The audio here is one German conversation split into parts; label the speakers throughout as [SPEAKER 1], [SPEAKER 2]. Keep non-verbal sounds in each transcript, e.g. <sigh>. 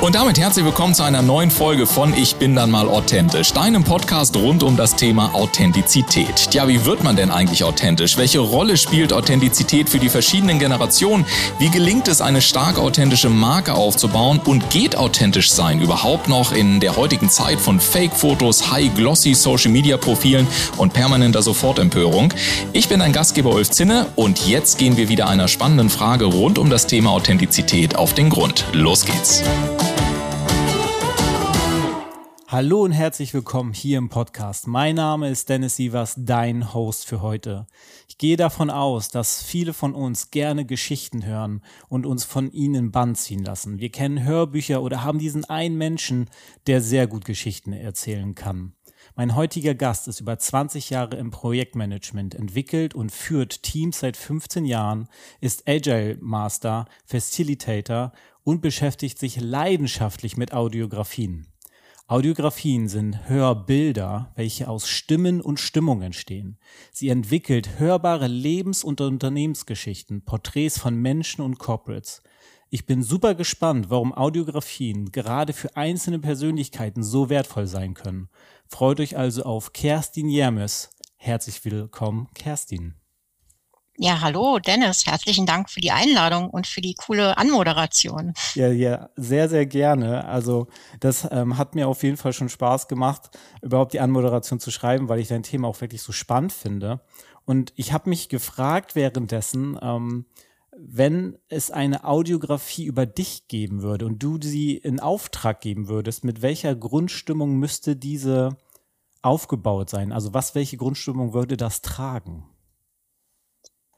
[SPEAKER 1] Und damit herzlich willkommen zu einer neuen Folge von Ich bin dann mal authentisch, deinem Podcast rund um das Thema Authentizität. Ja, wie wird man denn eigentlich authentisch? Welche Rolle spielt Authentizität für die verschiedenen Generationen? Wie gelingt es, eine stark authentische Marke aufzubauen? Und geht authentisch sein überhaupt noch in der heutigen Zeit von Fake-Fotos, High-Glossy Social-Media-Profilen und permanenter Sofortempörung? Ich bin dein Gastgeber Ulf Zinne und jetzt gehen wir wieder einer spannenden Frage rund um das Thema Authentizität auf den Grund. Los geht's!
[SPEAKER 2] Hallo und herzlich willkommen hier im Podcast. Mein Name ist Dennis Sievers, dein Host für heute. Ich gehe davon aus, dass viele von uns gerne Geschichten hören und uns von ihnen Band ziehen lassen. Wir kennen Hörbücher oder haben diesen einen Menschen, der sehr gut Geschichten erzählen kann. Mein heutiger Gast ist über 20 Jahre im Projektmanagement, entwickelt und führt Teams seit 15 Jahren, ist Agile Master, Facilitator und beschäftigt sich leidenschaftlich mit Audiografien. Audiografien sind Hörbilder, welche aus Stimmen und Stimmung entstehen. Sie entwickelt hörbare Lebens- und Unternehmensgeschichten, Porträts von Menschen und Corporates. Ich bin super gespannt, warum Audiografien gerade für einzelne Persönlichkeiten so wertvoll sein können. Freut euch also auf Kerstin Jermes. Herzlich willkommen, Kerstin.
[SPEAKER 3] Ja, hallo Dennis, herzlichen Dank für die Einladung und für die coole Anmoderation.
[SPEAKER 2] Ja, ja, sehr, sehr gerne. Also das ähm, hat mir auf jeden Fall schon Spaß gemacht, überhaupt die Anmoderation zu schreiben, weil ich dein Thema auch wirklich so spannend finde. Und ich habe mich gefragt währenddessen, ähm, wenn es eine Audiografie über dich geben würde und du sie in Auftrag geben würdest, mit welcher Grundstimmung müsste diese aufgebaut sein? Also was, welche Grundstimmung würde das tragen?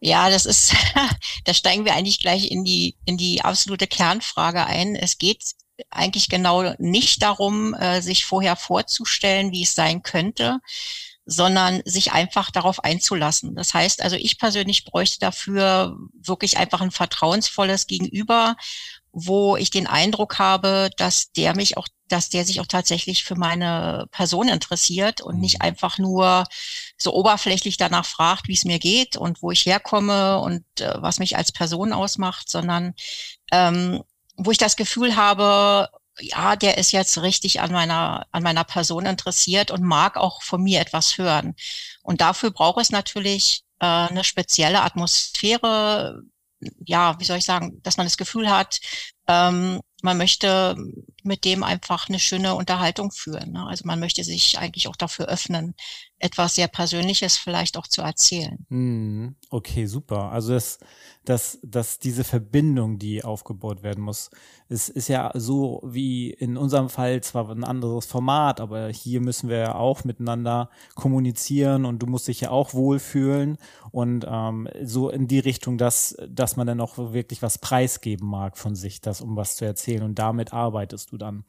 [SPEAKER 3] Ja, das ist, <laughs> da steigen wir eigentlich gleich in die, in die absolute Kernfrage ein. Es geht eigentlich genau nicht darum, äh, sich vorher vorzustellen, wie es sein könnte, sondern sich einfach darauf einzulassen. Das heißt also, ich persönlich bräuchte dafür wirklich einfach ein vertrauensvolles Gegenüber, wo ich den Eindruck habe, dass der mich auch dass der sich auch tatsächlich für meine Person interessiert und nicht mhm. einfach nur so oberflächlich danach fragt, wie es mir geht und wo ich herkomme und äh, was mich als Person ausmacht, sondern ähm, wo ich das Gefühl habe, ja, der ist jetzt richtig an meiner, an meiner Person interessiert und mag auch von mir etwas hören. Und dafür braucht es natürlich äh, eine spezielle Atmosphäre, ja, wie soll ich sagen, dass man das Gefühl hat, ähm, man möchte mit dem einfach eine schöne Unterhaltung führen. Ne? Also man möchte sich eigentlich auch dafür öffnen, etwas sehr Persönliches vielleicht auch zu erzählen.
[SPEAKER 2] Hm, okay, super. Also das, das, das, diese Verbindung, die aufgebaut werden muss, ist, ist ja so wie in unserem Fall zwar ein anderes Format, aber hier müssen wir ja auch miteinander kommunizieren und du musst dich ja auch wohlfühlen und ähm, so in die Richtung, dass, dass man dann auch wirklich was preisgeben mag von sich, das um was zu erzählen und damit arbeitest du dann.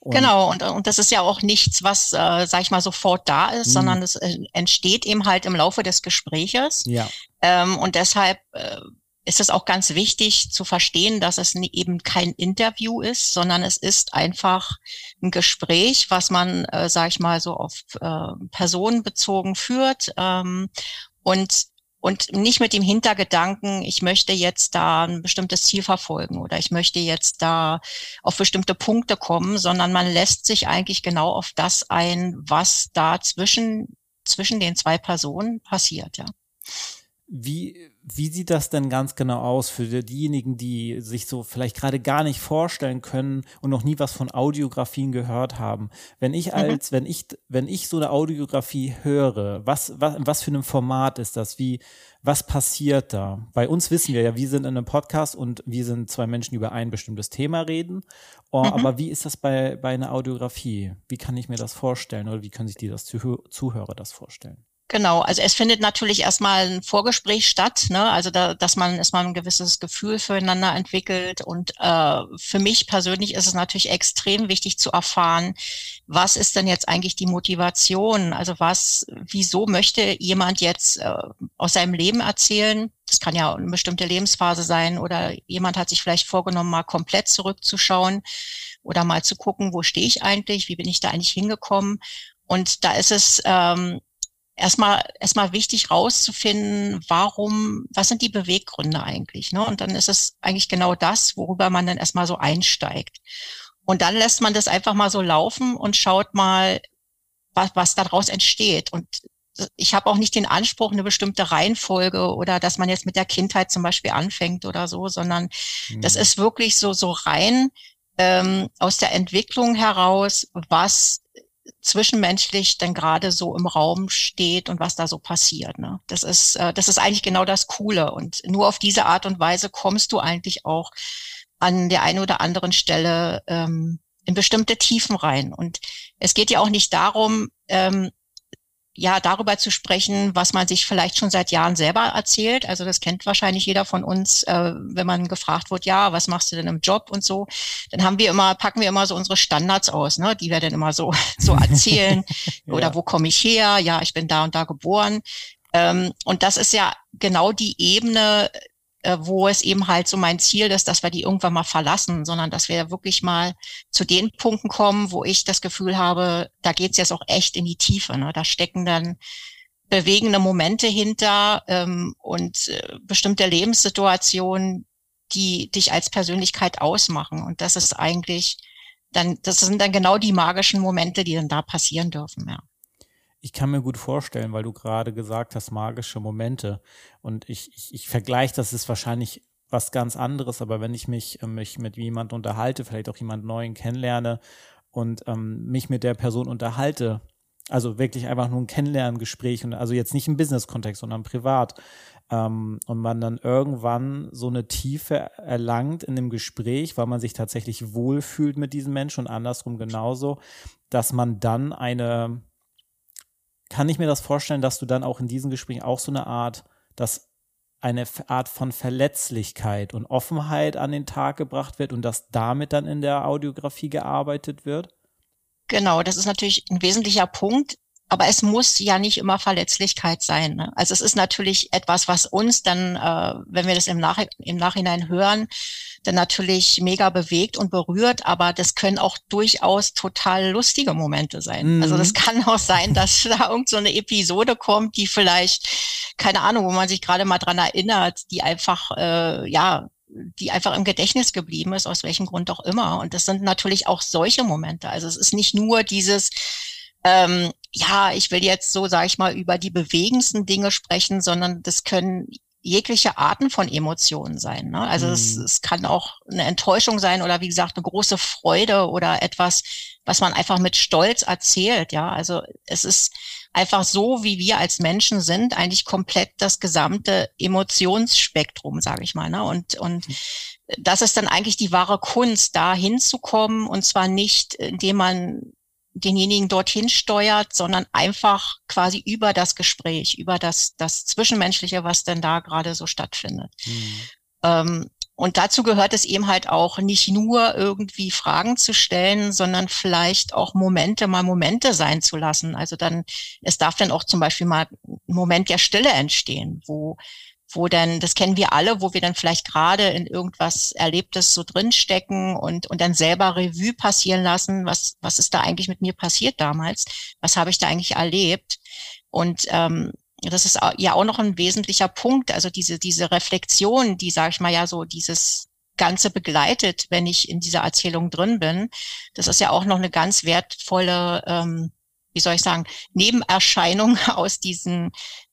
[SPEAKER 3] Und genau, und, und das ist ja auch nichts, was, äh, sag ich mal, sofort da ist, mh. sondern es äh, entsteht eben halt im Laufe des Gespräches. Ja. Ähm, und deshalb äh, ist es auch ganz wichtig zu verstehen, dass es eben kein Interview ist, sondern es ist einfach ein Gespräch, was man, äh, sag ich mal, so auf äh, Personen bezogen führt. Ähm, und und nicht mit dem Hintergedanken, ich möchte jetzt da ein bestimmtes Ziel verfolgen oder ich möchte jetzt da auf bestimmte Punkte kommen, sondern man lässt sich eigentlich genau auf das ein, was da zwischen, zwischen den zwei Personen passiert, ja.
[SPEAKER 2] Wie, wie sieht das denn ganz genau aus für diejenigen, die sich so vielleicht gerade gar nicht vorstellen können und noch nie was von Audiografien gehört haben? Wenn ich mhm. als, mhm. wenn ich, wenn ich so eine Audiografie höre, was, was, was für ein Format ist das? Wie, was passiert da? Bei uns wissen wir ja, wir sind in einem Podcast und wir sind zwei Menschen, die über ein bestimmtes Thema reden. Oh, mhm. Aber wie ist das bei, bei einer Audiografie? Wie kann ich mir das vorstellen oder wie können sich die das Zuhörer das vorstellen?
[SPEAKER 3] Genau, also es findet natürlich erstmal ein Vorgespräch statt, ne? also da, dass man erstmal ein gewisses Gefühl füreinander entwickelt. Und äh, für mich persönlich ist es natürlich extrem wichtig zu erfahren, was ist denn jetzt eigentlich die Motivation? Also was, wieso möchte jemand jetzt äh, aus seinem Leben erzählen? Das kann ja eine bestimmte Lebensphase sein oder jemand hat sich vielleicht vorgenommen, mal komplett zurückzuschauen oder mal zu gucken, wo stehe ich eigentlich, wie bin ich da eigentlich hingekommen? Und da ist es ähm, erstmal erstmal wichtig rauszufinden, warum, was sind die Beweggründe eigentlich? Ne? Und dann ist es eigentlich genau das, worüber man dann erstmal so einsteigt. Und dann lässt man das einfach mal so laufen und schaut mal, was, was daraus entsteht. Und ich habe auch nicht den Anspruch, eine bestimmte Reihenfolge oder dass man jetzt mit der Kindheit zum Beispiel anfängt oder so, sondern mhm. das ist wirklich so, so rein ähm, aus der Entwicklung heraus, was zwischenmenschlich denn gerade so im Raum steht und was da so passiert. Ne? Das ist, äh, das ist eigentlich genau das Coole. Und nur auf diese Art und Weise kommst du eigentlich auch an der einen oder anderen Stelle ähm, in bestimmte Tiefen rein. Und es geht ja auch nicht darum, ähm, ja, darüber zu sprechen, was man sich vielleicht schon seit Jahren selber erzählt. Also das kennt wahrscheinlich jeder von uns, äh, wenn man gefragt wird, ja, was machst du denn im Job und so, dann haben wir immer, packen wir immer so unsere Standards aus, ne, die wir dann immer so, <laughs> so erzählen. <laughs> ja. Oder wo komme ich her? Ja, ich bin da und da geboren. Ähm, und das ist ja genau die Ebene, wo es eben halt so mein Ziel ist, dass wir die irgendwann mal verlassen, sondern dass wir wirklich mal zu den Punkten kommen, wo ich das Gefühl habe, da geht's jetzt auch echt in die Tiefe. Ne? Da stecken dann bewegende Momente hinter ähm, und äh, bestimmte Lebenssituationen, die dich als Persönlichkeit ausmachen. Und das ist eigentlich dann, das sind dann genau die magischen Momente, die dann da passieren dürfen, ja.
[SPEAKER 2] Ich kann mir gut vorstellen, weil du gerade gesagt hast, magische Momente. Und ich, ich, ich vergleiche, das ist wahrscheinlich was ganz anderes, aber wenn ich mich, äh, mich mit jemand unterhalte, vielleicht auch jemand Neuen kennenlerne und ähm, mich mit der Person unterhalte, also wirklich einfach nur ein Kennenlerngespräch und also jetzt nicht im Business-Kontext, sondern privat, ähm, und man dann irgendwann so eine Tiefe erlangt in dem Gespräch, weil man sich tatsächlich wohlfühlt mit diesem Menschen und andersrum genauso, dass man dann eine kann ich mir das vorstellen, dass du dann auch in diesen Gesprächen auch so eine Art, dass eine Art von Verletzlichkeit und Offenheit an den Tag gebracht wird und dass damit dann in der Audiografie gearbeitet wird?
[SPEAKER 3] Genau, das ist natürlich ein wesentlicher Punkt. Aber es muss ja nicht immer Verletzlichkeit sein. Ne? Also es ist natürlich etwas, was uns dann, äh, wenn wir das im, Nach im Nachhinein hören, dann natürlich mega bewegt und berührt, aber das können auch durchaus total lustige Momente sein. Mhm. Also das kann auch sein, dass <laughs> da irgend so eine Episode kommt, die vielleicht, keine Ahnung, wo man sich gerade mal dran erinnert, die einfach, äh, ja, die einfach im Gedächtnis geblieben ist, aus welchem Grund auch immer. Und das sind natürlich auch solche Momente. Also es ist nicht nur dieses, ähm, ja, ich will jetzt so, sage ich mal, über die bewegendsten Dinge sprechen, sondern das können jegliche Arten von Emotionen sein. Ne? Also mhm. es, es kann auch eine Enttäuschung sein oder wie gesagt eine große Freude oder etwas, was man einfach mit Stolz erzählt. Ja, also es ist einfach so, wie wir als Menschen sind, eigentlich komplett das gesamte Emotionsspektrum, sage ich mal. Ne? Und und mhm. das ist dann eigentlich die wahre Kunst, da hinzukommen und zwar nicht, indem man denjenigen dorthin steuert, sondern einfach quasi über das Gespräch, über das, das Zwischenmenschliche, was denn da gerade so stattfindet. Mhm. Ähm, und dazu gehört es eben halt auch nicht nur irgendwie Fragen zu stellen, sondern vielleicht auch Momente mal Momente sein zu lassen. Also dann, es darf dann auch zum Beispiel mal ein Moment der Stille entstehen, wo wo dann, das kennen wir alle, wo wir dann vielleicht gerade in irgendwas Erlebtes so drinstecken und, und dann selber Revue passieren lassen, was, was ist da eigentlich mit mir passiert damals, was habe ich da eigentlich erlebt. Und ähm, das ist ja auch noch ein wesentlicher Punkt, also diese, diese Reflexion, die, sage ich mal, ja so dieses Ganze begleitet, wenn ich in dieser Erzählung drin bin. Das ist ja auch noch eine ganz wertvolle ähm, wie soll ich sagen, Nebenerscheinung <laughs> aus diesem,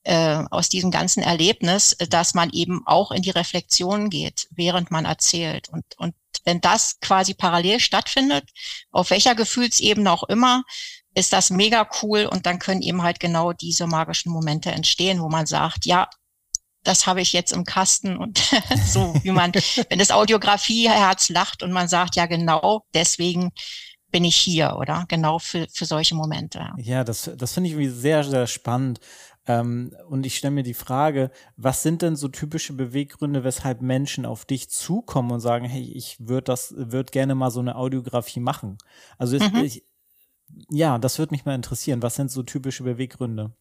[SPEAKER 3] äh, aus diesem ganzen Erlebnis, dass man eben auch in die Reflexion geht, während man erzählt. Und, und wenn das quasi parallel stattfindet, auf welcher Gefühlsebene auch immer, ist das mega cool und dann können eben halt genau diese magischen Momente entstehen, wo man sagt, ja, das habe ich jetzt im Kasten und <laughs> so wie man, wenn das Audiografie-Herz lacht und man sagt, ja genau, deswegen bin ich hier, oder? Genau für, für solche Momente.
[SPEAKER 2] Ja, das, das finde ich irgendwie sehr, sehr spannend. Ähm, und ich stelle mir die Frage, was sind denn so typische Beweggründe, weshalb Menschen auf dich zukommen und sagen, hey, ich würde das, würde gerne mal so eine Audiografie machen. Also mhm. ich, ja, das würde mich mal interessieren. Was sind so typische Beweggründe?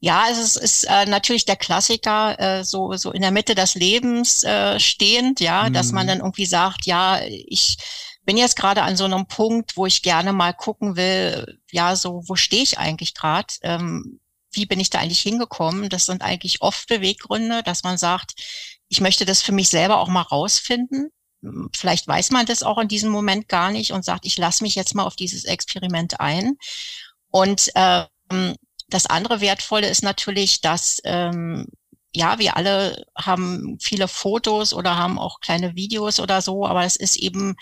[SPEAKER 3] Ja, also es ist äh, natürlich der Klassiker, äh, so, so in der Mitte des Lebens äh, stehend, ja, mhm. dass man mhm. dann irgendwie sagt, ja, ich bin jetzt gerade an so einem Punkt, wo ich gerne mal gucken will, ja, so, wo stehe ich eigentlich gerade? Ähm, wie bin ich da eigentlich hingekommen? Das sind eigentlich oft Beweggründe, dass man sagt, ich möchte das für mich selber auch mal rausfinden. vielleicht weiß man das auch in diesem Moment gar nicht und sagt, ich lasse mich jetzt mal auf dieses Experiment ein. Und ähm, das andere Wertvolle ist natürlich, dass ähm, ja, wir alle haben viele Fotos oder haben auch kleine Videos oder so, aber es ist eben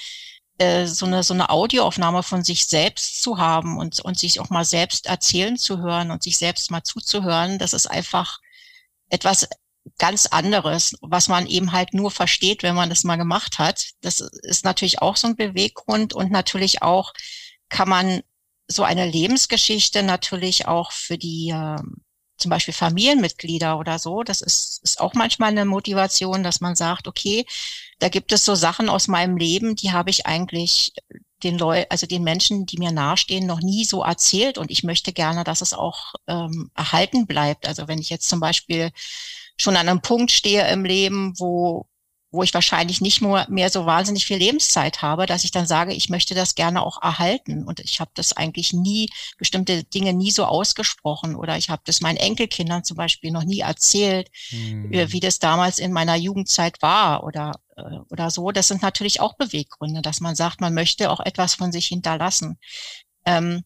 [SPEAKER 3] äh, so eine so eine Audioaufnahme von sich selbst zu haben und und sich auch mal selbst erzählen zu hören und sich selbst mal zuzuhören, das ist einfach etwas ganz anderes, was man eben halt nur versteht, wenn man das mal gemacht hat. Das ist natürlich auch so ein Beweggrund und natürlich auch kann man so eine Lebensgeschichte natürlich auch für die äh, zum Beispiel Familienmitglieder oder so, das ist, ist auch manchmal eine Motivation, dass man sagt, okay, da gibt es so Sachen aus meinem Leben, die habe ich eigentlich den Leuten, also den Menschen, die mir nahestehen, noch nie so erzählt und ich möchte gerne, dass es auch ähm, erhalten bleibt. Also wenn ich jetzt zum Beispiel schon an einem Punkt stehe im Leben, wo wo ich wahrscheinlich nicht nur mehr so wahnsinnig viel Lebenszeit habe, dass ich dann sage, ich möchte das gerne auch erhalten. Und ich habe das eigentlich nie, bestimmte Dinge nie so ausgesprochen oder ich habe das meinen Enkelkindern zum Beispiel noch nie erzählt, hm. wie das damals in meiner Jugendzeit war oder, äh, oder so. Das sind natürlich auch Beweggründe, dass man sagt, man möchte auch etwas von sich hinterlassen. Ähm,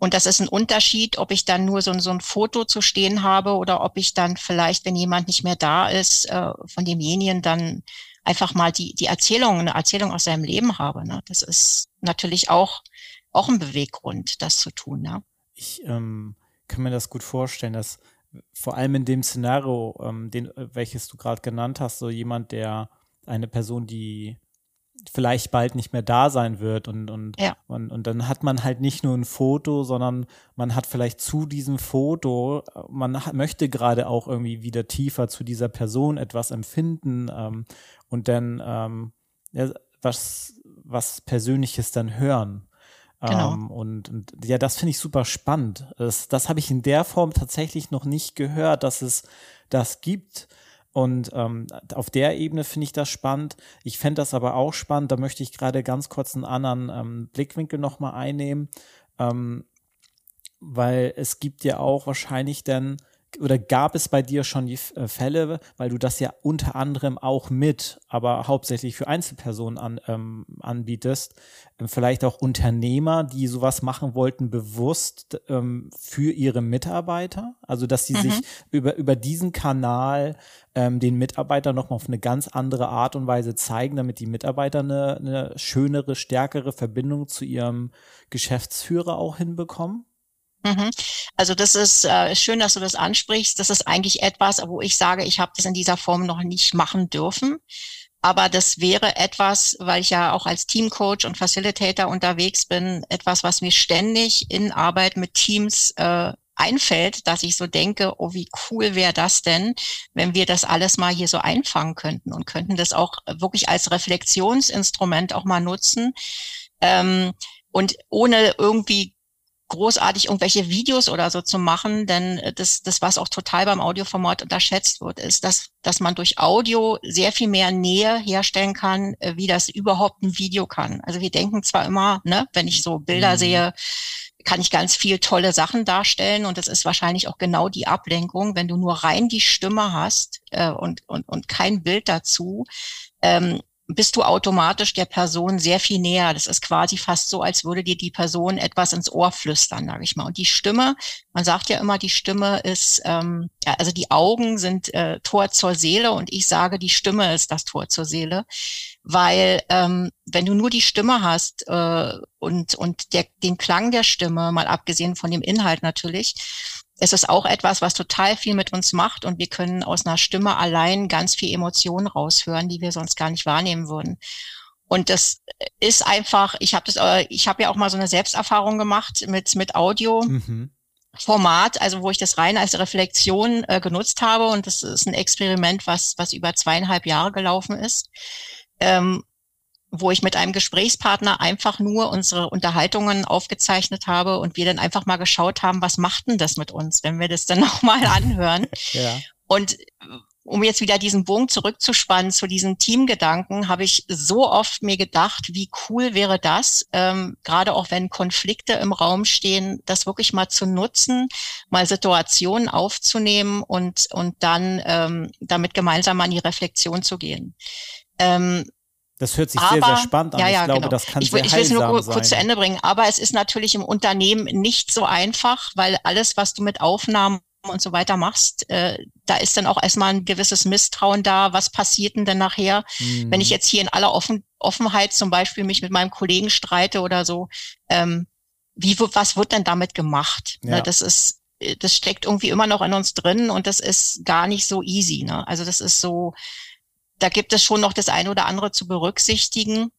[SPEAKER 3] und das ist ein Unterschied, ob ich dann nur so, so ein Foto zu stehen habe oder ob ich dann vielleicht, wenn jemand nicht mehr da ist, äh, von demjenigen dann einfach mal die, die Erzählung, eine Erzählung aus seinem Leben habe. Ne? Das ist natürlich auch, auch ein Beweggrund, das zu tun. Ne?
[SPEAKER 2] Ich ähm, kann mir das gut vorstellen, dass vor allem in dem Szenario, ähm, den, welches du gerade genannt hast, so jemand, der eine Person, die vielleicht bald nicht mehr da sein wird und, und, ja. und, und dann hat man halt nicht nur ein Foto, sondern man hat vielleicht zu diesem Foto, man hat, möchte gerade auch irgendwie wieder tiefer zu dieser Person etwas empfinden ähm, und dann ähm, ja, was, was Persönliches dann hören. Genau. Ähm, und, und ja, das finde ich super spannend. Das, das habe ich in der Form tatsächlich noch nicht gehört, dass es das gibt. Und ähm, auf der Ebene finde ich das spannend. Ich fände das aber auch spannend. Da möchte ich gerade ganz kurz einen anderen ähm, Blickwinkel nochmal einnehmen. Ähm, weil es gibt ja auch wahrscheinlich dann oder gab es bei dir schon die äh, Fälle, weil du das ja unter anderem auch mit, aber hauptsächlich für Einzelpersonen an, ähm, anbietest, ähm, vielleicht auch Unternehmer, die sowas machen wollten, bewusst ähm, für ihre Mitarbeiter, also dass sie mhm. sich über, über diesen Kanal ähm, den Mitarbeitern nochmal auf eine ganz andere Art und Weise zeigen, damit die Mitarbeiter eine, eine schönere, stärkere Verbindung zu ihrem Geschäftsführer auch hinbekommen?
[SPEAKER 3] Mhm. Also das ist äh, schön, dass du das ansprichst. Das ist eigentlich etwas, wo ich sage, ich habe das in dieser Form noch nicht machen dürfen. Aber das wäre etwas, weil ich ja auch als Teamcoach und Facilitator unterwegs bin, etwas, was mir ständig in Arbeit mit Teams äh, einfällt, dass ich so denke, oh, wie cool wäre das denn, wenn wir das alles mal hier so einfangen könnten und könnten das auch wirklich als Reflexionsinstrument auch mal nutzen. Ähm, und ohne irgendwie großartig irgendwelche Videos oder so zu machen, denn äh, das, das was auch total beim Audioformat unterschätzt wird, ist, dass, dass man durch Audio sehr viel mehr Nähe herstellen kann, äh, wie das überhaupt ein Video kann. Also wir denken zwar immer, ne, wenn ich so Bilder mhm. sehe, kann ich ganz viel tolle Sachen darstellen und das ist wahrscheinlich auch genau die Ablenkung, wenn du nur rein die Stimme hast äh, und, und, und kein Bild dazu, ähm, bist du automatisch der Person sehr viel näher. Das ist quasi fast so, als würde dir die Person etwas ins Ohr flüstern, sage ich mal. Und die Stimme, man sagt ja immer, die Stimme ist, ähm, ja, also die Augen sind äh, Tor zur Seele und ich sage, die Stimme ist das Tor zur Seele, weil ähm, wenn du nur die Stimme hast äh, und und der, den Klang der Stimme, mal abgesehen von dem Inhalt natürlich, es ist auch etwas, was total viel mit uns macht und wir können aus einer Stimme allein ganz viel Emotionen raushören, die wir sonst gar nicht wahrnehmen würden. Und das ist einfach, ich habe das, äh, ich habe ja auch mal so eine Selbsterfahrung gemacht mit mit Audio. Mhm. Format, also wo ich das rein als Reflexion äh, genutzt habe und das ist ein Experiment, was was über zweieinhalb Jahre gelaufen ist. Ähm, wo ich mit einem Gesprächspartner einfach nur unsere Unterhaltungen aufgezeichnet habe und wir dann einfach mal geschaut haben, was macht denn das mit uns, wenn wir das dann <laughs> nochmal anhören. ja. Und um jetzt wieder diesen Bogen zurückzuspannen zu diesen Teamgedanken, habe ich so oft mir gedacht, wie cool wäre das, ähm, gerade auch wenn Konflikte im Raum stehen, das wirklich mal zu nutzen, mal Situationen aufzunehmen und, und dann ähm, damit gemeinsam an die Reflexion zu gehen. Ähm,
[SPEAKER 2] Das hört sich aber, sehr, sehr spannend an.
[SPEAKER 3] Ja, ja,
[SPEAKER 2] ich glaube,
[SPEAKER 3] genau.
[SPEAKER 2] das kann
[SPEAKER 3] ich,
[SPEAKER 2] sehr
[SPEAKER 3] ich will es nur
[SPEAKER 2] kurz
[SPEAKER 3] sein. zu Ende bringen. Aber es ist natürlich im Unternehmen nicht so einfach, weil alles, was du mit Aufnahmen und so weiter machst, äh, da ist dann auch erstmal ein gewisses Misstrauen da. Was passiert denn denn nachher, mhm. wenn ich jetzt hier in aller Offen Offenheit zum Beispiel mich mit meinem Kollegen streite oder so? Ähm, wie, was wird denn damit gemacht? Ne, ja. Ne, das ist, das steckt irgendwie immer noch in uns drin und das ist gar nicht so easy. Ne? Also das ist so, da gibt es schon noch das eine oder andere zu berücksichtigen.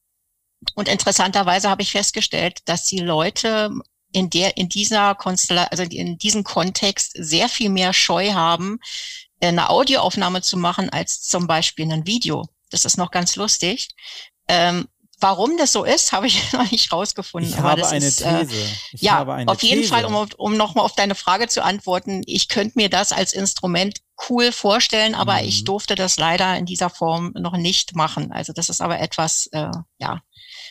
[SPEAKER 3] Und interessanterweise habe ich festgestellt, dass die Leute in der, in dieser Konstellation, also in diesem Kontext sehr viel mehr Scheu haben, eine Audioaufnahme zu machen als zum Beispiel ein Video. Das ist noch ganz lustig. Ähm, Warum das so ist, habe ich <laughs> noch nicht rausgefunden.
[SPEAKER 2] Ich habe eine ist, äh, These.
[SPEAKER 3] Ich ja, auf jeden These. Fall, um, um nochmal auf deine Frage zu antworten, ich könnte mir das als Instrument cool vorstellen, aber mhm. ich durfte das leider in dieser Form noch nicht machen. Also das ist aber etwas, äh, ja,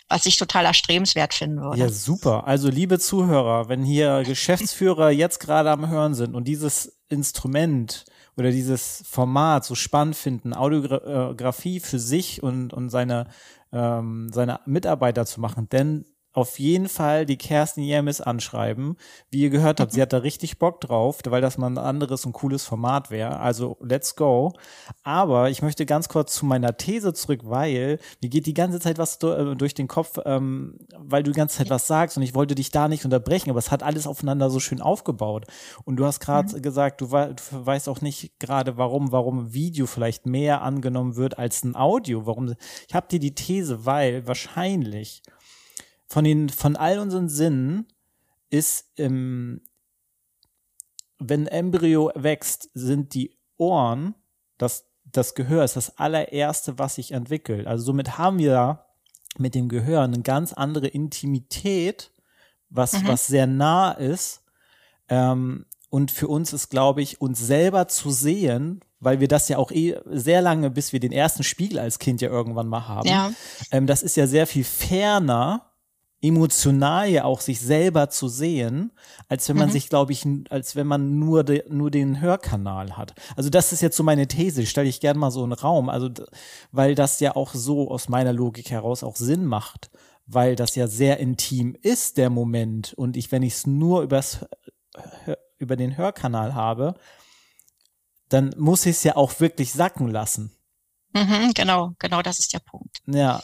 [SPEAKER 3] was ich total erstrebenswert finden würde.
[SPEAKER 2] Ja, super. Also liebe Zuhörer, wenn hier <laughs> Geschäftsführer jetzt gerade am Hören sind und dieses Instrument oder dieses Format so spannend finden, Audiografie für sich und, und seine ähm, seine Mitarbeiter zu machen. Denn auf jeden Fall die Kerstin Jermis anschreiben. Wie ihr gehört habt, sie hat da richtig Bock drauf, weil das mal ein anderes und cooles Format wäre. Also let's go. Aber ich möchte ganz kurz zu meiner These zurück, weil mir geht die ganze Zeit was äh, durch den Kopf, ähm, weil du die ganze Zeit was sagst und ich wollte dich da nicht unterbrechen, aber es hat alles aufeinander so schön aufgebaut. Und du hast gerade mhm. gesagt, du, du, weißt auch nicht gerade, warum, warum Video vielleicht mehr angenommen wird als ein Audio. Warum? Ich habe dir die These, weil wahrscheinlich von den, von all unseren Sinnen ist, ähm, wenn Embryo wächst, sind die Ohren, das, das Gehör ist das allererste, was sich entwickelt. Also somit haben wir mit dem Gehör eine ganz andere Intimität, was, mhm. was sehr nah ist. Ähm, und für uns ist, glaube ich, uns selber zu sehen, weil wir das ja auch eh sehr lange, bis wir den ersten Spiegel als Kind ja irgendwann mal haben. Ja. Ähm, das ist ja sehr viel ferner emotional ja auch sich selber zu sehen, als wenn man mhm. sich, glaube ich, als wenn man nur, de, nur den Hörkanal hat. Also das ist jetzt so meine These, stelle ich gerne mal so einen Raum, also weil das ja auch so aus meiner Logik heraus auch Sinn macht, weil das ja sehr intim ist, der Moment. Und ich, wenn ich es nur übers, über den Hörkanal habe, dann muss ich es ja auch wirklich sacken lassen.
[SPEAKER 3] Mhm, genau, genau das ist der Punkt.
[SPEAKER 2] Ja,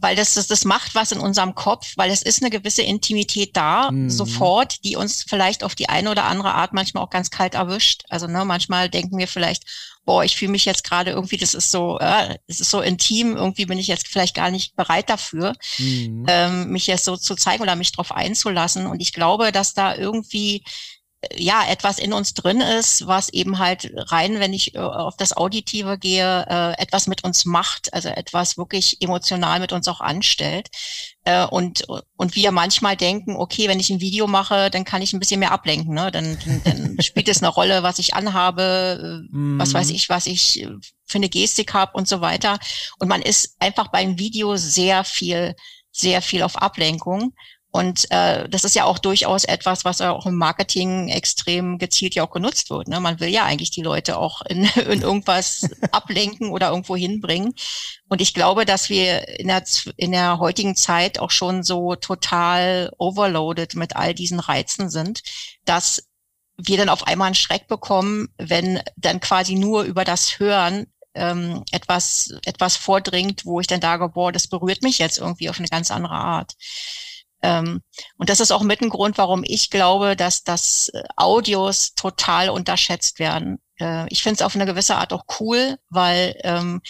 [SPEAKER 3] weil das, das, das macht was in unserem Kopf, weil es ist eine gewisse Intimität da, mhm. sofort, die uns vielleicht auf die eine oder andere Art manchmal auch ganz kalt erwischt. Also ne, manchmal denken wir vielleicht, boah, ich fühle mich jetzt gerade irgendwie, das ist so, äh, es ist so intim, irgendwie bin ich jetzt vielleicht gar nicht bereit dafür, mhm. ähm, mich jetzt so zu zeigen oder mich drauf einzulassen. Und ich glaube, dass da irgendwie ja, etwas in uns drin ist, was eben halt rein, wenn ich äh, auf das Auditive gehe, äh, etwas mit uns macht, also etwas wirklich emotional mit uns auch anstellt. Äh, und, und wir manchmal denken, okay, wenn ich ein Video mache, dann kann ich ein bisschen mehr ablenken, ne? Dann, dann, dann <laughs> spielt es eine Rolle, was ich anhabe, mm. was weiß mhm. ich, was ich für eine Gestik habe und so weiter. Und man ist einfach beim Video sehr viel, sehr viel auf Ablenkung. Und äh, das ist ja auch durchaus etwas, was auch im Marketing extrem gezielt ja auch genutzt wird. Ne? Man will ja eigentlich die Leute auch in, <laughs> in irgendwas ablenken oder irgendwo hinbringen. Und ich glaube, dass wir in der, in der heutigen Zeit auch schon so total overloaded mit all diesen Reizen sind, dass wir dann auf einmal einen Schreck bekommen, wenn dann quasi nur über das Hören ähm, etwas, etwas vordringt, wo ich dann sage, boah, das berührt mich jetzt irgendwie auf eine ganz andere Art. Ähm, und das ist auch mit ein Grund, warum ich glaube, dass das äh, Audios total unterschätzt werden. Äh, ich finde es auf eine gewisse Art auch cool, weil ähm,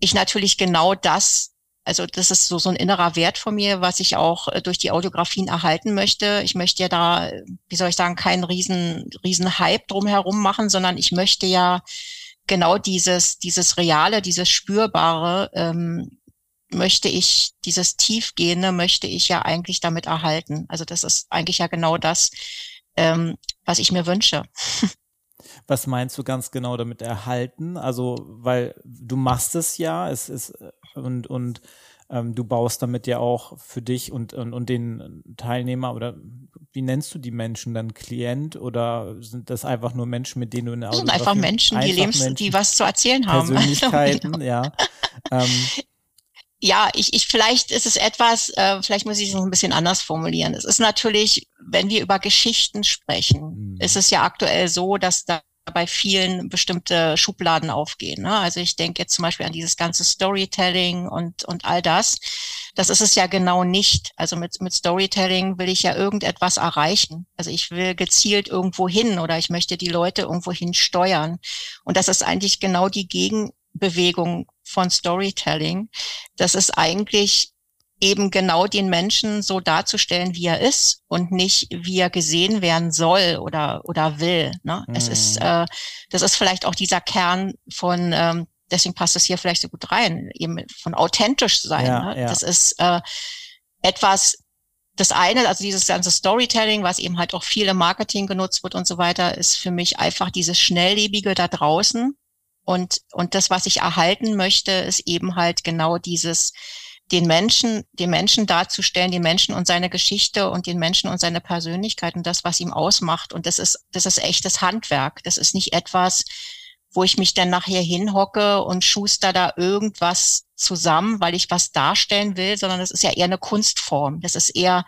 [SPEAKER 3] ich natürlich genau das, also das ist so, so ein innerer Wert von mir, was ich auch äh, durch die Audiografien erhalten möchte. Ich möchte ja da, wie soll ich sagen, keinen riesen, riesen Hype drumherum machen, sondern ich möchte ja genau dieses, dieses Reale, dieses Spürbare ähm, möchte ich, dieses Tiefgehende möchte ich ja eigentlich damit erhalten. Also das ist eigentlich ja genau das, ähm, was ich mir wünsche.
[SPEAKER 2] Was meinst du ganz genau damit erhalten? Also, weil du machst es ja, es ist und und ähm, du baust damit ja auch für dich und, und und den Teilnehmer oder wie nennst du die Menschen dann Klient oder sind das einfach nur Menschen, mit denen du in der
[SPEAKER 3] Das sind einfach Menschen, die Lebens, Menschen, die was zu erzählen haben. <laughs>
[SPEAKER 2] Persönlichkeiten, ja. Ähm, <laughs>
[SPEAKER 3] ja, ich, ich vielleicht ist es etwas, äh, vielleicht muss ich es noch ein bisschen anders formulieren. Es ist natürlich, wenn wir über Geschichten sprechen, mhm. ist es ja aktuell so, dass da bei vielen bestimmte Schubladen aufgehen. Ne? Also ich denke jetzt zum Beispiel an dieses ganze Storytelling und, und all das. Das ist es ja genau nicht. Also mit, mit Storytelling will ich ja irgendetwas erreichen. Also ich will gezielt irgendwo hin oder ich möchte die Leute irgendwo hin steuern. Und das ist eigentlich genau die Gegenbewegung von Storytelling. Das ist eigentlich eben genau den Menschen so darzustellen, wie er ist und nicht, wie er gesehen werden soll oder, oder will. Ne? Mhm. Es ist, mhm. äh, das ist vielleicht auch dieser Kern von, ähm, deswegen passt es hier vielleicht so gut rein, eben von authentisch sein. Ja, ne? ja. Das ist äh, etwas, das eine, also dieses ganze Storytelling, was eben halt auch viel im Marketing genutzt wird und so weiter, ist für mich einfach dieses Schnelllebige da draußen. Und, und das, was ich erhalten möchte, ist eben halt genau dieses, den Menschen, den Menschen darzustellen, den Menschen und seine Geschichte und den Menschen und seine Persönlichkeit und das, was ihm ausmacht. Und das ist, das ist echtes Handwerk. Das ist nicht etwas, wo ich mich dann nachher hinhocke und schuster da irgendwas zusammen, weil ich was darstellen will, sondern das ist ja eher eine Kunstform. Das ist eher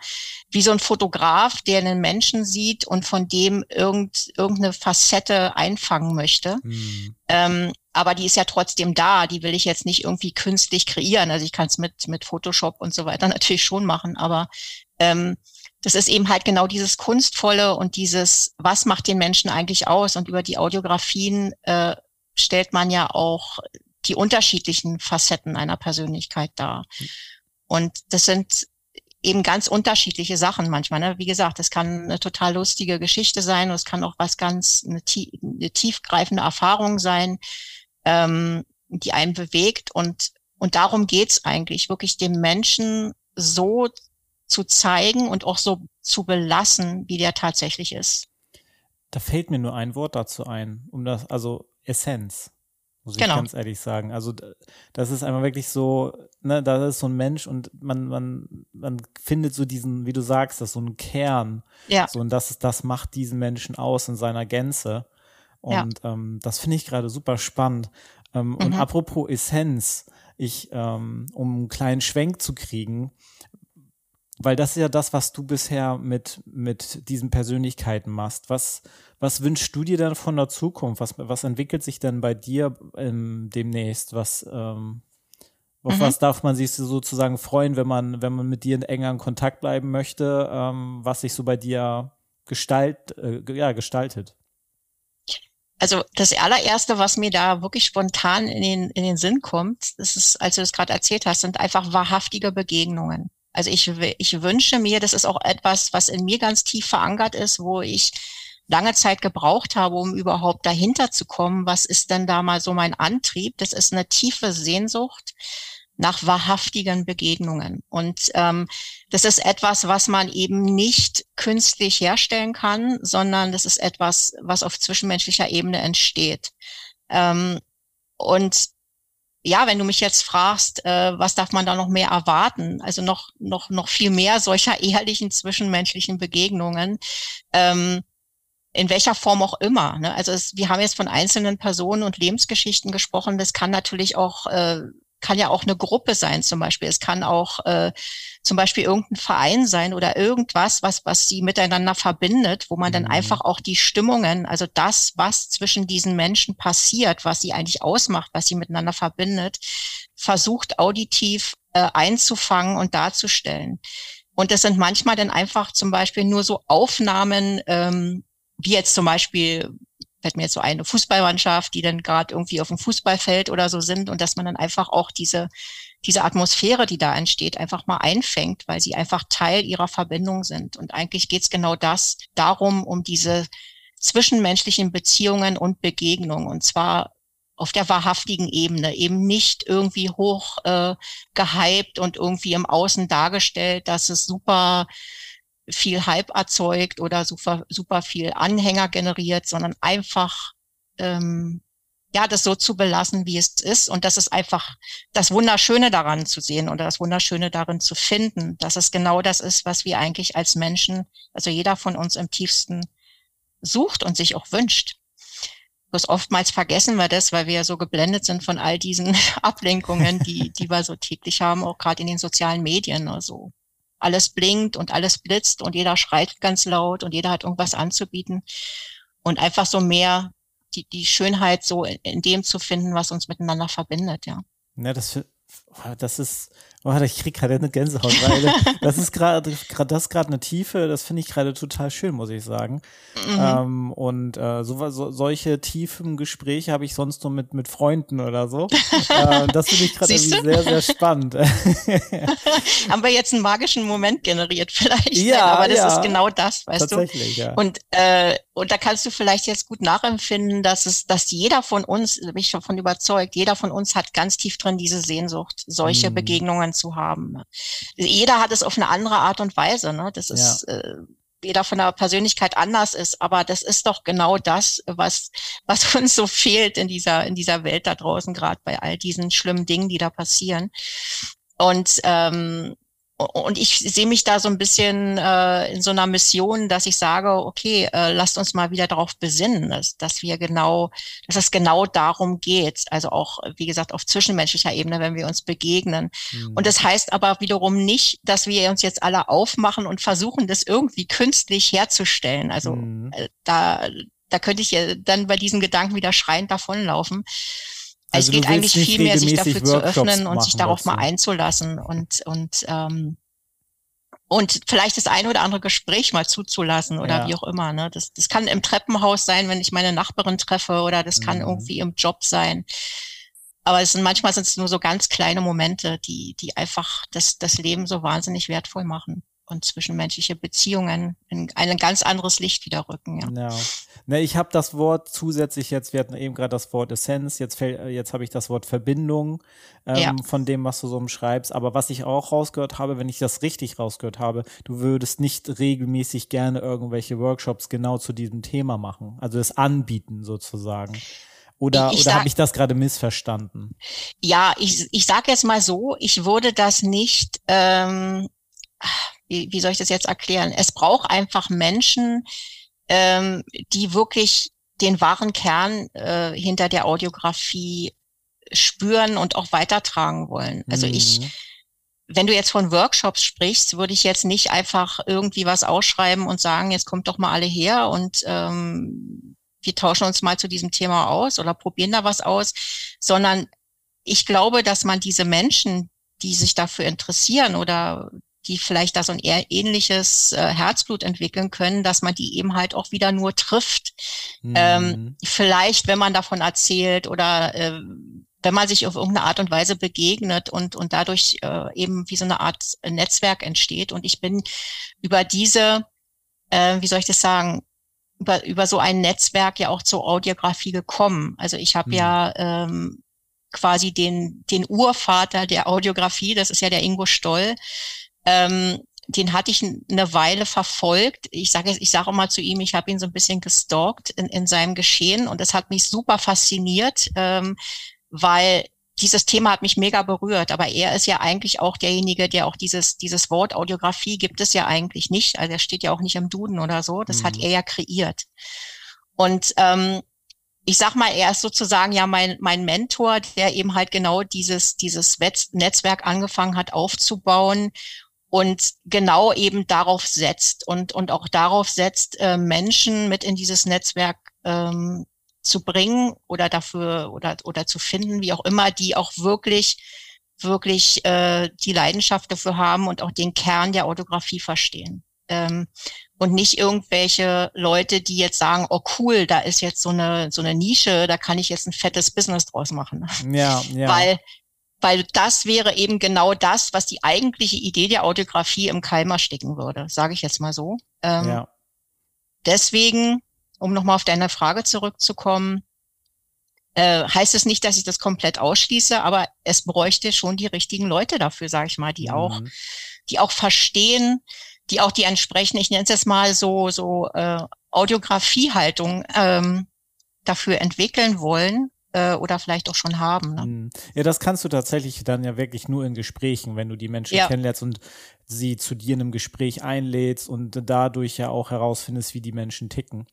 [SPEAKER 3] wie so ein Fotograf, der einen Menschen sieht und von dem irgend, irgendeine Facette einfangen möchte. Mhm. Ähm, aber die ist ja trotzdem da. Die will ich jetzt nicht irgendwie künstlich kreieren. Also ich kann es mit, mit Photoshop und so weiter <laughs> natürlich schon machen, aber ähm, das ist eben halt genau dieses Kunstvolle und dieses, was macht den Menschen eigentlich aus? Und über die Audiografien äh, stellt man ja auch die unterschiedlichen Facetten einer Persönlichkeit dar. Und das sind eben ganz unterschiedliche Sachen manchmal. Ne? Wie gesagt, es kann eine total lustige Geschichte sein es kann auch was ganz, eine, tie eine tiefgreifende Erfahrung sein, ähm, die einen bewegt. Und, und darum geht's eigentlich, wirklich dem Menschen so zu zeigen und auch so zu belassen, wie der tatsächlich ist.
[SPEAKER 2] Da fällt mir nur ein Wort dazu ein, um das, also Essenz, muss genau. ich ganz ehrlich sagen. Also das ist einmal wirklich so, ne, da ist so ein Mensch und man, man, man findet so diesen, wie du sagst, das so ein Kern. Ja. So, und das ist, das macht diesen Menschen aus in seiner Gänze. Und ja. ähm, das finde ich gerade super spannend. Ähm, mhm. Und apropos Essenz, ich, ähm, um einen kleinen Schwenk zu kriegen, weil das ist ja das, was du bisher mit, mit diesen Persönlichkeiten machst. Was, was wünschst du dir denn von der Zukunft? Was, was entwickelt sich denn bei dir ähm, demnächst? Was, ähm, auf mhm. was darf man sich sozusagen freuen, wenn man, wenn man mit dir in engeren Kontakt bleiben möchte, ähm, was sich so bei dir gestalt, äh, ja, gestaltet?
[SPEAKER 3] Also das allererste, was mir da wirklich spontan in den, in den Sinn kommt, das ist, als du das gerade erzählt hast, sind einfach wahrhaftige Begegnungen. Also ich, ich wünsche mir, das ist auch etwas, was in mir ganz tief verankert ist, wo ich lange Zeit gebraucht habe, um überhaupt dahinter zu kommen, was ist denn da mal so mein Antrieb? Das ist eine tiefe Sehnsucht nach wahrhaftigen Begegnungen. Und ähm, das ist etwas, was man eben nicht künstlich herstellen kann, sondern das ist etwas, was auf zwischenmenschlicher Ebene entsteht. Ähm, und ja, wenn du mich jetzt fragst, äh, was darf man da noch mehr erwarten? Also noch, noch, noch viel mehr solcher ehrlichen zwischenmenschlichen Begegnungen. Ähm, in welcher Form auch immer. Ne? Also es, wir haben jetzt von einzelnen Personen und Lebensgeschichten gesprochen. Das kann natürlich auch äh, kann ja auch eine Gruppe sein zum Beispiel. Es kann auch äh, zum Beispiel irgendein Verein sein oder irgendwas, was, was sie miteinander verbindet, wo man mhm. dann einfach auch die Stimmungen, also das, was zwischen diesen Menschen passiert, was sie eigentlich ausmacht, was sie miteinander verbindet, versucht auditiv äh, einzufangen und darzustellen. Und das sind manchmal dann einfach zum Beispiel nur so Aufnahmen, ähm, wie jetzt zum Beispiel fällt mir jetzt so eine Fußballmannschaft, die dann gerade irgendwie auf dem Fußballfeld oder so sind und dass man dann einfach auch diese, diese Atmosphäre, die da entsteht, einfach mal einfängt, weil sie einfach Teil ihrer Verbindung sind. Und eigentlich geht's genau das darum, um diese zwischenmenschlichen Beziehungen und Begegnungen. Und zwar auf der wahrhaftigen Ebene, eben nicht irgendwie hoch äh, gehypt und irgendwie im Außen dargestellt, dass es super viel Hype erzeugt oder super, super viel Anhänger generiert, sondern einfach ähm, ja, das so zu belassen, wie es ist. Und das ist einfach das Wunderschöne daran zu sehen oder das Wunderschöne darin zu finden, dass es genau das ist, was wir eigentlich als Menschen, also jeder von uns im tiefsten sucht und sich auch wünscht. Bloß oftmals vergessen wir das, weil wir so geblendet sind von all diesen <laughs> Ablenkungen, die, die wir so täglich haben, auch gerade in den sozialen Medien. Also alles blinkt und alles blitzt und jeder schreit ganz laut und jeder hat irgendwas anzubieten. Und einfach so mehr die, die Schönheit so in, dem zu finden, was uns miteinander verbindet, ja.
[SPEAKER 2] Ja, das, das ist, Oh, ich krieg gerade eine Gänsehaut, weil <laughs> das ist gerade das gerade eine Tiefe, das finde ich gerade total schön, muss ich sagen. Mhm. Ähm, und äh, so, so, solche tiefen Gespräche habe ich sonst nur mit mit Freunden oder so. <laughs> äh, das finde ich gerade irgendwie sehr sehr spannend. <laughs>
[SPEAKER 3] Haben wir jetzt einen magischen Moment generiert vielleicht? Ja, aber das ja. ist genau das, weißt
[SPEAKER 2] Tatsächlich,
[SPEAKER 3] du.
[SPEAKER 2] Ja.
[SPEAKER 3] Und äh, und da kannst du vielleicht jetzt gut nachempfinden, dass es, dass jeder von uns, bin ich davon überzeugt, jeder von uns hat ganz tief drin diese Sehnsucht, solche mhm. Begegnungen zu haben. Ne? Jeder hat es auf eine andere Art und Weise. Ne? Das ist ja. äh, jeder von der Persönlichkeit anders ist, aber das ist doch genau das, was was <laughs> uns so fehlt in dieser in dieser Welt da draußen, gerade bei all diesen schlimmen Dingen, die da passieren. Und ähm, und ich sehe mich da so ein bisschen äh, in so einer Mission, dass ich sage, okay, äh, lasst uns mal wieder darauf besinnen, dass, dass wir genau, dass es genau darum geht. Also auch, wie gesagt, auf zwischenmenschlicher Ebene, wenn wir uns begegnen. Mhm. Und das heißt aber wiederum nicht, dass wir uns jetzt alle aufmachen und versuchen, das irgendwie künstlich herzustellen. Also mhm. äh, da, da könnte ich ja dann bei diesen Gedanken wieder schreiend davonlaufen. Also es geht eigentlich viel mehr, sich dafür Workshops zu öffnen und sich darauf mal einzulassen und, und, ähm, und vielleicht das ein oder andere Gespräch mal zuzulassen oder ja. wie auch immer. Ne? Das, das kann im Treppenhaus sein, wenn ich meine Nachbarin treffe oder das kann mhm. irgendwie im Job sein. Aber es sind manchmal sind es nur so ganz kleine Momente, die, die einfach das, das Leben so wahnsinnig wertvoll machen und zwischenmenschliche Beziehungen in ein ganz anderes Licht wieder rücken. Ja.
[SPEAKER 2] ja. Ne, ich habe das Wort zusätzlich jetzt, wir hatten eben gerade das Wort Essenz, jetzt, jetzt habe ich das Wort Verbindung ähm, ja. von dem, was du so umschreibst. Aber was ich auch rausgehört habe, wenn ich das richtig rausgehört habe, du würdest nicht regelmäßig gerne irgendwelche Workshops genau zu diesem Thema machen, also das anbieten sozusagen. Oder, ich oder habe ich das gerade missverstanden?
[SPEAKER 3] Ja, ich, ich sage jetzt mal so, ich würde das nicht ähm, wie, wie soll ich das jetzt erklären? Es braucht einfach Menschen, ähm, die wirklich den wahren Kern äh, hinter der Audiografie spüren und auch weitertragen wollen. Also mhm. ich, wenn du jetzt von Workshops sprichst, würde ich jetzt nicht einfach irgendwie was ausschreiben und sagen, jetzt kommt doch mal alle her und ähm, wir tauschen uns mal zu diesem Thema aus oder probieren da was aus, sondern ich glaube, dass man diese Menschen, die sich dafür interessieren oder die vielleicht da so ein eher ähnliches äh, Herzblut entwickeln können, dass man die eben halt auch wieder nur trifft. Mhm. Ähm, vielleicht, wenn man davon erzählt oder äh, wenn man sich auf irgendeine Art und Weise begegnet und, und dadurch äh, eben wie so eine Art Netzwerk entsteht. Und ich bin über diese, äh, wie soll ich das sagen, über, über so ein Netzwerk ja auch zur Audiografie gekommen. Also ich habe mhm. ja ähm, quasi den, den Urvater der Audiografie, das ist ja der Ingo Stoll, ähm, den hatte ich eine Weile verfolgt. Ich sage ich sage mal zu ihm, ich habe ihn so ein bisschen gestalkt in, in seinem Geschehen und es hat mich super fasziniert, ähm, weil dieses Thema hat mich mega berührt, aber er ist ja eigentlich auch derjenige, der auch dieses, dieses Wort Audiografie gibt es ja eigentlich nicht. Also er steht ja auch nicht im Duden oder so. Das mhm. hat er ja kreiert. Und ähm, ich sag mal, er ist sozusagen ja mein, mein Mentor, der eben halt genau dieses, dieses Netzwerk angefangen hat aufzubauen und genau eben darauf setzt und, und auch darauf setzt, äh, Menschen mit in dieses Netzwerk ähm, zu bringen oder dafür oder, oder zu finden, wie auch immer, die auch wirklich, wirklich äh, die Leidenschaft dafür haben und auch den Kern der Autografie verstehen. Ähm, und nicht irgendwelche Leute, die jetzt sagen, oh cool, da ist jetzt so eine, so eine Nische, da kann ich jetzt ein fettes Business draus machen.
[SPEAKER 2] Ja, ja.
[SPEAKER 3] Weil weil das wäre eben genau das, was die eigentliche Idee der Autografie im Keim ersticken würde, sage ich jetzt mal so. Ähm, ja. Deswegen, um nochmal auf deine Frage zurückzukommen, äh, heißt es nicht, dass ich das komplett ausschließe, aber es bräuchte schon die richtigen Leute dafür, sage ich mal, die mhm. auch, die auch verstehen, die auch die entsprechende, ich nenne es jetzt mal so, so äh, Audiografiehaltung ähm, dafür entwickeln wollen äh, oder vielleicht auch schon haben. Ne? Mhm.
[SPEAKER 2] Ja, das kannst du tatsächlich dann ja wirklich nur in Gesprächen, wenn du die Menschen ja. kennenlernst und sie zu dir in einem Gespräch einlädst und dadurch ja auch herausfindest, wie die Menschen ticken.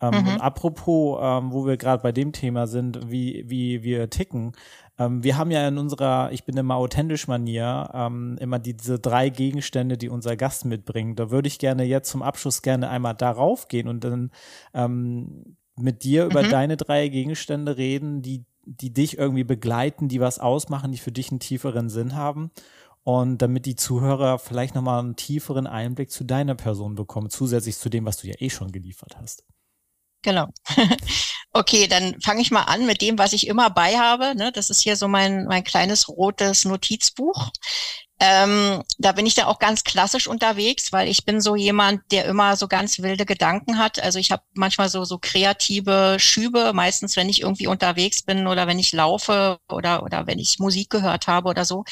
[SPEAKER 2] Ähm, mhm. Und apropos, ähm, wo wir gerade bei dem Thema sind, wie, wie wir ticken, ähm, wir haben ja in unserer, ich bin immer authentisch Manier, ähm, immer diese drei Gegenstände, die unser Gast mitbringt. Da würde ich gerne jetzt zum Abschluss gerne einmal darauf gehen und dann ähm, mit dir über mhm. deine drei Gegenstände reden, die, die dich irgendwie begleiten, die was ausmachen, die für dich einen tieferen Sinn haben. Und damit die Zuhörer vielleicht nochmal einen tieferen Einblick zu deiner Person bekommen, zusätzlich zu dem, was du ja eh schon geliefert hast.
[SPEAKER 3] Genau. <laughs> okay, dann fange ich mal an mit dem, was ich immer bei habe. Ne? Das ist hier so mein, mein kleines rotes Notizbuch. Ähm, da bin ich da auch ganz klassisch unterwegs, weil ich bin so jemand, der immer so ganz wilde Gedanken hat. Also ich habe manchmal so so kreative Schübe, meistens wenn ich irgendwie unterwegs bin oder wenn ich laufe oder oder wenn ich Musik gehört habe oder so.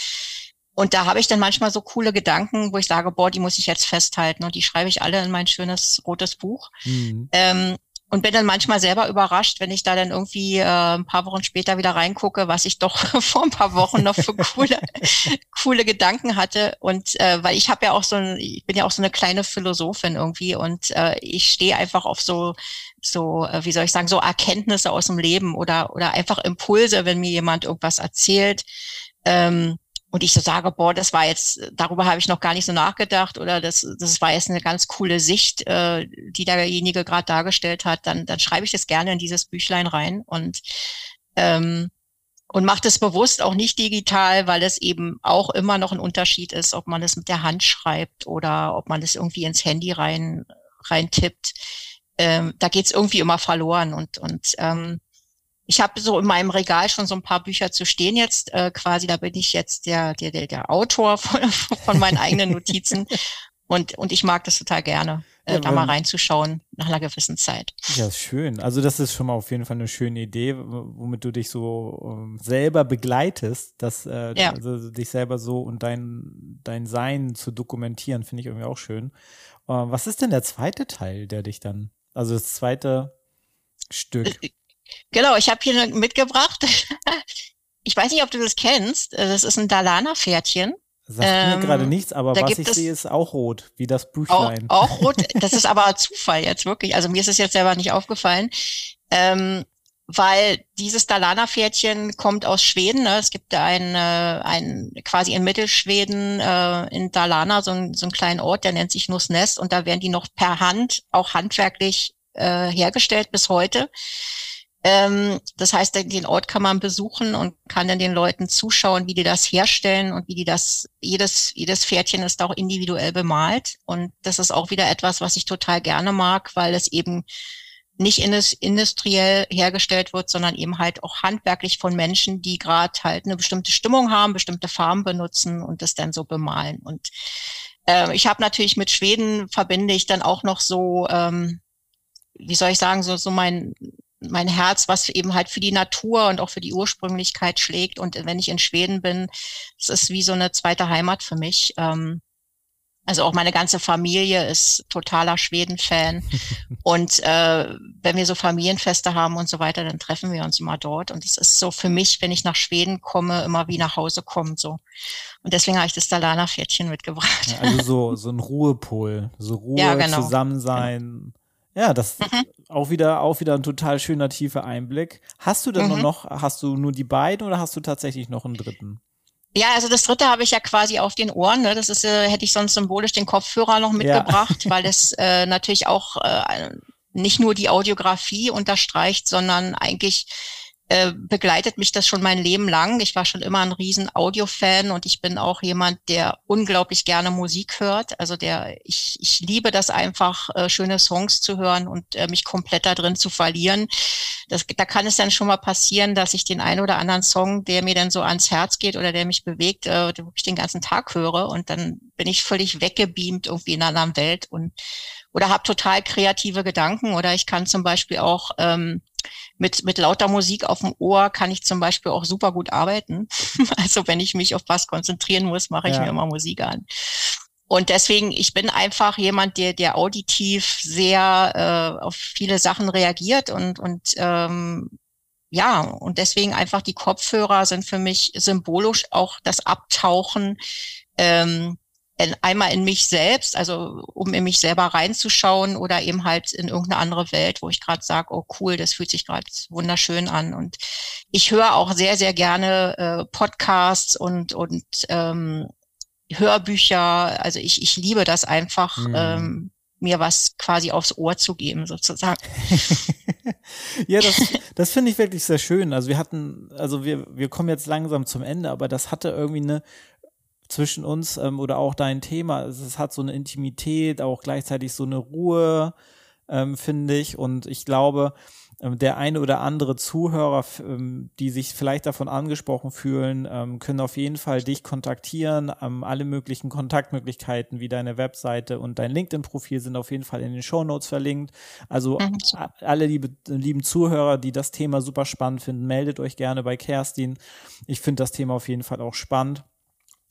[SPEAKER 3] Und da habe ich dann manchmal so coole Gedanken, wo ich sage, boah, die muss ich jetzt festhalten und die schreibe ich alle in mein schönes rotes Buch. Mhm. Ähm, und bin dann manchmal selber überrascht, wenn ich da dann irgendwie äh, ein paar Wochen später wieder reingucke, was ich doch <laughs> vor ein paar Wochen noch für coole, <laughs> coole Gedanken hatte. Und äh, weil ich habe ja auch so ein, ich bin ja auch so eine kleine Philosophin irgendwie und äh, ich stehe einfach auf so so, äh, wie soll ich sagen, so Erkenntnisse aus dem Leben oder oder einfach Impulse, wenn mir jemand irgendwas erzählt. Ähm, und ich so sage, boah, das war jetzt, darüber habe ich noch gar nicht so nachgedacht oder das, das war jetzt eine ganz coole Sicht, äh, die derjenige gerade dargestellt hat, dann, dann schreibe ich das gerne in dieses Büchlein rein und ähm, und macht es bewusst auch nicht digital, weil es eben auch immer noch ein Unterschied ist, ob man es mit der Hand schreibt oder ob man es irgendwie ins Handy rein rein tippt. Ähm, da geht's irgendwie immer verloren und und ähm, ich habe so in meinem Regal schon so ein paar Bücher zu stehen jetzt. Äh, quasi, da bin ich jetzt der, der, der, der Autor <laughs> von, von meinen eigenen Notizen. Und, und ich mag das total gerne, äh, ja, da mal reinzuschauen nach einer gewissen Zeit.
[SPEAKER 2] Ja, schön. Also das ist schon mal auf jeden Fall eine schöne Idee, womit du dich so um, ähm, selber begleitest, dass äh, ja. also dich selber so und dein, dein Sein zu dokumentieren, finde ich irgendwie auch schön. Äh, was ist denn der zweite Teil, der dich dann, also das zweite Stück?
[SPEAKER 3] Genau, ich habe hier mitgebracht. <laughs> ich weiß nicht, ob du das kennst. Äh, das ist ein Dalana-Pferdchen.
[SPEAKER 2] Sagt ähm, mir gerade nichts, aber was ich sehe, ist auch rot, wie das Büchlein.
[SPEAKER 3] Auch, auch rot, <laughs> das ist aber Zufall jetzt wirklich. Also mir ist es jetzt selber nicht aufgefallen. Ähm, weil dieses Dalana-Pferdchen kommt aus Schweden. Ne? Es gibt ein, äh, ein quasi in Mittelschweden äh, in Dalarna so, ein, so einen kleinen Ort, der nennt sich Nussnest und da werden die noch per Hand, auch handwerklich äh, hergestellt bis heute. Ähm, das heißt, den Ort kann man besuchen und kann dann den Leuten zuschauen, wie die das herstellen und wie die das, jedes, jedes Pferdchen ist auch individuell bemalt. Und das ist auch wieder etwas, was ich total gerne mag, weil es eben nicht industriell hergestellt wird, sondern eben halt auch handwerklich von Menschen, die gerade halt eine bestimmte Stimmung haben, bestimmte Farben benutzen und das dann so bemalen. Und äh, ich habe natürlich mit Schweden verbinde ich dann auch noch so, ähm, wie soll ich sagen, so, so mein mein Herz, was eben halt für die Natur und auch für die Ursprünglichkeit schlägt. Und wenn ich in Schweden bin, es ist wie so eine zweite Heimat für mich. Ähm, also auch meine ganze Familie ist totaler Schweden-Fan. <laughs> und äh, wenn wir so Familienfeste haben und so weiter, dann treffen wir uns immer dort. Und es ist so für mich, wenn ich nach Schweden komme, immer wie nach Hause kommen. So. Und deswegen habe ich das Dalana-Pferdchen mitgebracht.
[SPEAKER 2] Also so, <laughs> so ein Ruhepol, so Ruhe, ja, genau. Zusammensein. Ja, das mhm. auch wieder auch wieder ein total schöner tiefer Einblick. Hast du denn mhm. noch hast du nur die beiden oder hast du tatsächlich noch einen dritten?
[SPEAKER 3] Ja, also das dritte habe ich ja quasi auf den Ohren. Ne? Das ist äh, hätte ich sonst symbolisch den Kopfhörer noch mitgebracht, ja. weil es <laughs> äh, natürlich auch äh, nicht nur die Audiografie unterstreicht, sondern eigentlich äh, begleitet mich das schon mein Leben lang. Ich war schon immer ein riesen Audio-Fan und ich bin auch jemand, der unglaublich gerne Musik hört. Also der, ich, ich liebe das einfach, äh, schöne Songs zu hören und äh, mich komplett da drin zu verlieren. Das, da kann es dann schon mal passieren, dass ich den einen oder anderen Song, der mir dann so ans Herz geht oder der mich bewegt, äh, wirklich den ganzen Tag höre und dann bin ich völlig weggebeamt irgendwie in einer anderen Welt und oder habe total kreative Gedanken oder ich kann zum Beispiel auch ähm, mit, mit lauter Musik auf dem Ohr kann ich zum Beispiel auch super gut arbeiten. <laughs> also wenn ich mich auf was konzentrieren muss, mache ich ja. mir immer Musik an. Und deswegen, ich bin einfach jemand, der, der auditiv sehr äh, auf viele Sachen reagiert und, und ähm, ja, und deswegen einfach die Kopfhörer sind für mich symbolisch auch das Abtauchen ähm, einmal in mich selbst, also um in mich selber reinzuschauen oder eben halt in irgendeine andere Welt, wo ich gerade sage, oh cool, das fühlt sich gerade wunderschön an. Und ich höre auch sehr, sehr gerne äh, Podcasts und, und ähm, Hörbücher. Also ich, ich liebe das einfach, mhm. ähm, mir was quasi aufs Ohr zu geben, sozusagen. <laughs>
[SPEAKER 2] ja, das, das finde ich wirklich sehr schön. Also wir hatten, also wir, wir kommen jetzt langsam zum Ende, aber das hatte irgendwie eine zwischen uns ähm, oder auch dein Thema. Es hat so eine Intimität, auch gleichzeitig so eine Ruhe, ähm, finde ich. Und ich glaube, ähm, der eine oder andere Zuhörer, ähm, die sich vielleicht davon angesprochen fühlen, ähm, können auf jeden Fall dich kontaktieren. Alle möglichen Kontaktmöglichkeiten wie deine Webseite und dein LinkedIn-Profil sind auf jeden Fall in den Show Notes verlinkt. Also alle liebe, lieben Zuhörer, die das Thema super spannend finden, meldet euch gerne bei Kerstin. Ich finde das Thema auf jeden Fall auch spannend.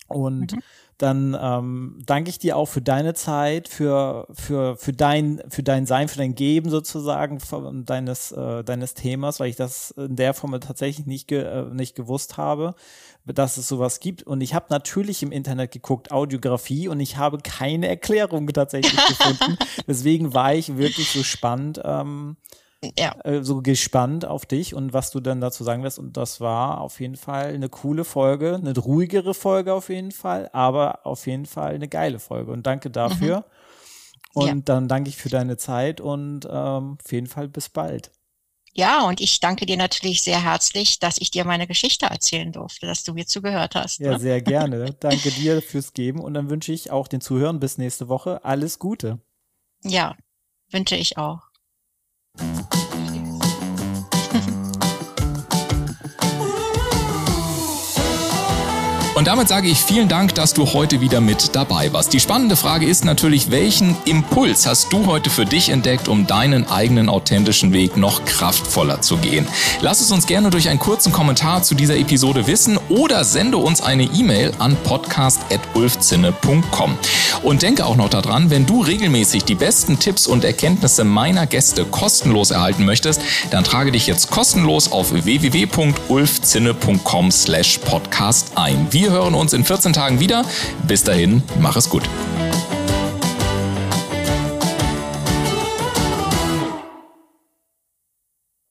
[SPEAKER 2] Und mhm. dann ähm, danke ich dir auch für deine Zeit, für, für, für, dein, für dein Sein, für dein Geben sozusagen von deines, äh, deines Themas, weil ich das in der Form tatsächlich nicht, ge, äh, nicht gewusst habe, dass es sowas gibt. Und ich habe natürlich im Internet geguckt, Audiografie, und ich habe keine Erklärung tatsächlich <laughs> gefunden. Deswegen war ich wirklich so spannend. Ähm, ja. Äh, so gespannt auf dich und was du dann dazu sagen wirst. Und das war auf jeden Fall eine coole Folge, eine ruhigere Folge auf jeden Fall, aber auf jeden Fall eine geile Folge. Und danke dafür. Mhm. Und ja. dann danke ich für deine Zeit und ähm, auf jeden Fall bis bald.
[SPEAKER 3] Ja, und ich danke dir natürlich sehr herzlich, dass ich dir meine Geschichte erzählen durfte, dass du mir zugehört hast.
[SPEAKER 2] Ja, ne? sehr gerne. <laughs> danke dir fürs Geben und dann wünsche ich auch den Zuhörern bis nächste Woche alles Gute.
[SPEAKER 3] Ja, wünsche ich auch. Thank you.
[SPEAKER 1] Und damit sage ich vielen Dank, dass du heute wieder mit dabei warst. Die spannende Frage ist natürlich, welchen Impuls hast du heute für dich entdeckt, um deinen eigenen authentischen Weg noch kraftvoller zu gehen? Lass es uns gerne durch einen kurzen Kommentar zu dieser Episode wissen oder sende uns eine E-Mail an podcast.ulfzinne.com. Und denke auch noch daran, wenn du regelmäßig die besten Tipps und Erkenntnisse meiner Gäste kostenlos erhalten möchtest, dann trage dich jetzt kostenlos auf www.ulfzinne.com slash podcast ein. Wir hören uns in 14 Tagen wieder. Bis dahin, mach es gut.